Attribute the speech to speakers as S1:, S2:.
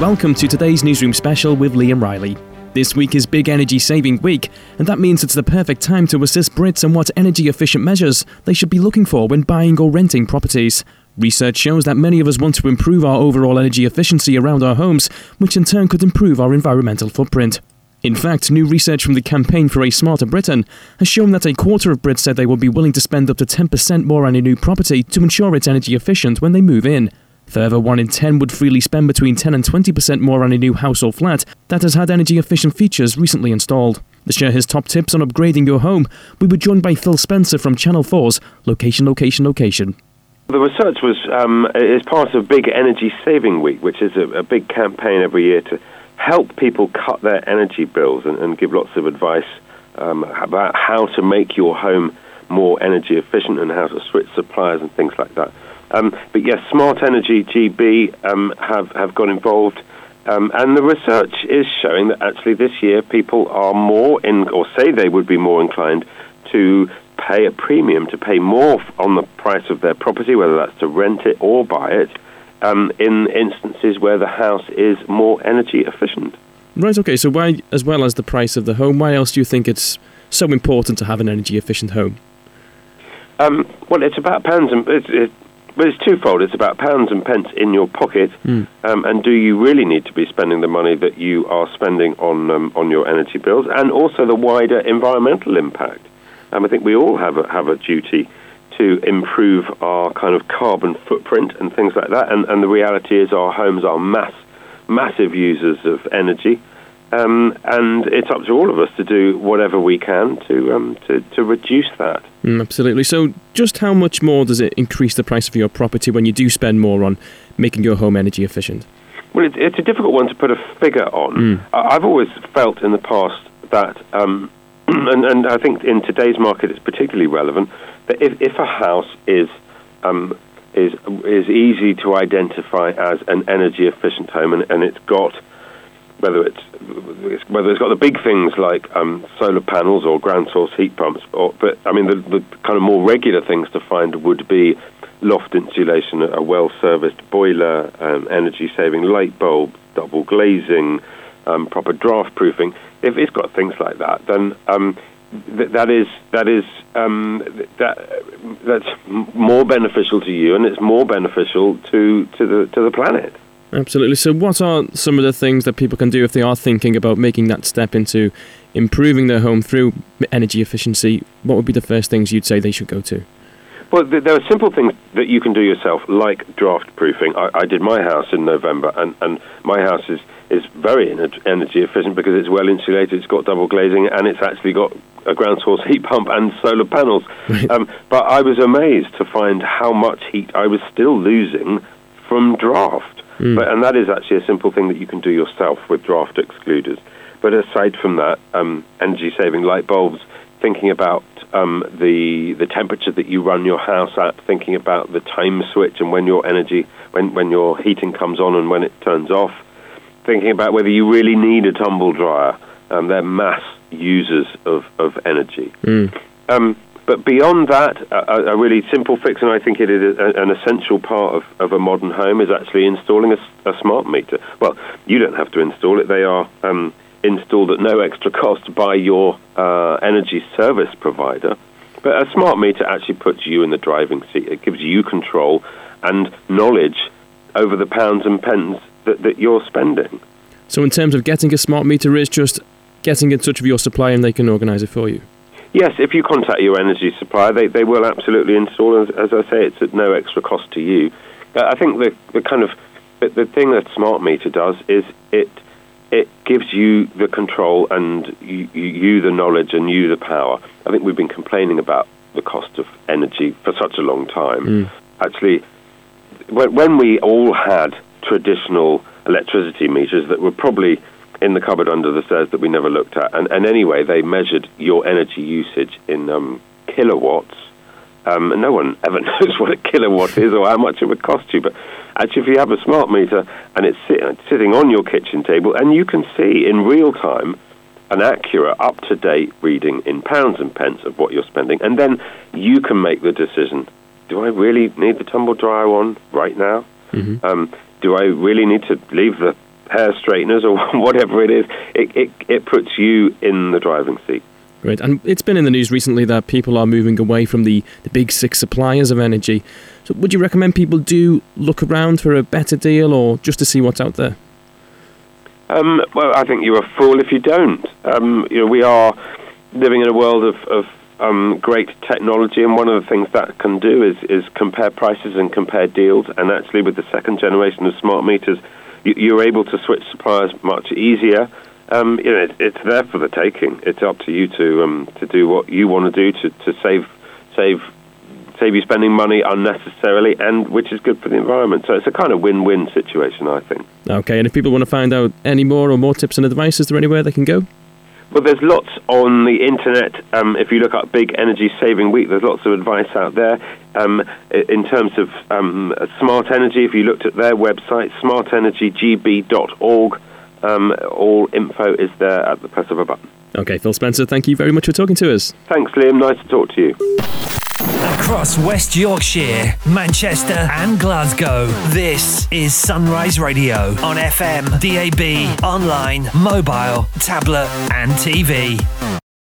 S1: Welcome to today's Newsroom special with Liam Riley. This week is Big Energy Saving Week, and that means it's the perfect time to assist Brits on what energy efficient measures they should be looking for when buying or renting properties. Research shows that many of us want to improve our overall energy efficiency around our homes, which in turn could improve our environmental footprint. In fact, new research from the Campaign for a Smarter Britain has shown that a quarter of Brits said they would be willing to spend up to 10% more on a new property to ensure it's energy efficient when they move in. Further, 1 in 10 would freely spend between 10 and 20% more on a new house or flat that has had energy efficient features recently installed. To share his top tips on upgrading your home, we were joined by Phil Spencer from Channel 4's Location, Location, Location.
S2: The research was um, is part of Big Energy Saving Week, which is a, a, big campaign every year to help people cut their energy bills and, and give lots of advice um, about how to make your home more energy efficient and how to switch suppliers and things like that. Um, but yes, Smart Energy GB um, have, have got involved. Um, and the research is showing that actually this year people are more in, or say they would be more inclined to pay a premium, to pay more on the price of their property, whether that's to rent it or buy it, um, in instances where the house is more energy efficient.
S1: Right, okay, so why, as well as the price of the home, why else do you think it's so important to have an energy efficient home?
S2: Um, well, it's about pounds and it's, it, but it's twofold. It's about pounds and pence in your pocket, mm. um, and do you really need to be spending the money that you are spending on um, on your energy bills, and also the wider environmental impact. Um, I think we all have a, have a duty to improve our kind of carbon footprint and things like that. And, and the reality is, our homes are mass massive users of energy. Um, and it's up to all of us to do whatever we can to um, to, to reduce that.
S1: Mm, absolutely. So, just how much more does it increase the price of your property when you do spend more on making your home energy efficient?
S2: Well, it, it's a difficult one to put a figure on. Mm. I've always felt in the past that, um, and, and I think in today's market it's particularly relevant, that if, if a house is um, is is easy to identify as an energy efficient home and, and it's got whether it's whether it's got the big things like um, solar panels or ground source heat pumps, or, but I mean the, the kind of more regular things to find would be loft insulation, a well serviced boiler, um, energy saving light bulbs, double glazing, um, proper draft proofing. If it's got things like that, then um, th- that is that is um, that that's more beneficial to you, and it's more beneficial to to the to the planet.
S1: Absolutely. So, what are some of the things that people can do if they are thinking about making that step into improving their home through energy efficiency? What would be the first things you'd say they should go to?
S2: Well, there are simple things that you can do yourself, like draft proofing. I, I did my house in November, and, and my house is, is very energy efficient because it's well insulated, it's got double glazing, and it's actually got a ground source heat pump and solar panels. Right. Um, but I was amazed to find how much heat I was still losing from draft. Mm. But, and that is actually a simple thing that you can do yourself with draft excluders. But aside from that, um, energy saving light bulbs, thinking about um, the the temperature that you run your house at, thinking about the time switch and when your energy, when, when your heating comes on and when it turns off, thinking about whether you really need a tumble dryer. Um, they're mass users of, of energy. Mm. Um, but beyond that, a, a, really simple fix, and I think it is a, an essential part of, of a modern home, is actually installing a, a, smart meter. Well, you don't have to install it; they are um, installed at no extra cost by your uh, energy service provider. But a smart meter actually puts you in the driving seat. It gives you control and knowledge over the pounds and pence that, that you're spending.
S1: So, in terms of getting a smart meter, is just getting in touch with your supplier and they can organise it for you.
S2: Yes, if you contact your energy supplier, they, they will absolutely install. As, as I say, it's at no extra cost to you. Uh, I think the, the kind of the, the thing that smart meter does is it it gives you the control and you, you the knowledge and you the power. I think we've been complaining about the cost of energy for such a long time. Mm. Actually, when, when we all had traditional electricity meters that were probably in the cupboard under the stairs that we never looked at. And, and anyway, they measured your energy usage in um, kilowatts. Um, and no one ever knows what a kilowatt is or how much it would cost you. But actually, if you have a smart meter and it's sit, sitting on your kitchen table, and you can see in real time an accurate, up to date reading in pounds and pence of what you're spending, and then you can make the decision do I really need the tumble dryer on right now? Mm-hmm. Um, do I really need to leave the hair straighteners or whatever it is? It, it, it puts you in the driving seat.
S1: Great. And it's been in the news recently that people are moving away from the, the big six suppliers of energy. So would you recommend people do look around for a better deal or just to see what's out there?
S2: Um, well, I think you're a fool if you don't. Um, you know, we are living in a world of, of um, great technology, and one of the things that can do is, is compare prices and compare deals. And actually, with the second generation of smart meters, you, are able to switch suppliers much easier. Um, you know, it, it's there for the taking. It's up to you to um, to do what you want to do to, to save save save you spending money unnecessarily, and which is good for the environment. So it's a kind of win-win situation, I think.
S1: Okay, and if people want to find out any more or more tips and advice, is there anywhere they can go?
S2: Well, there's lots on the internet. Um, if you look up Big Energy Saving Week, there's lots of advice out there. Um, in terms of um, smart energy, if you looked at their website, smartenergygb.org, um, all info is there at the press of a button.
S1: Okay, Phil Spencer, thank you very much for talking to us.
S2: Thanks, Liam. Nice to talk to you.
S3: Across West Yorkshire, Manchester, and Glasgow, this is Sunrise Radio on FM, DAB, online, mobile, tablet, and TV.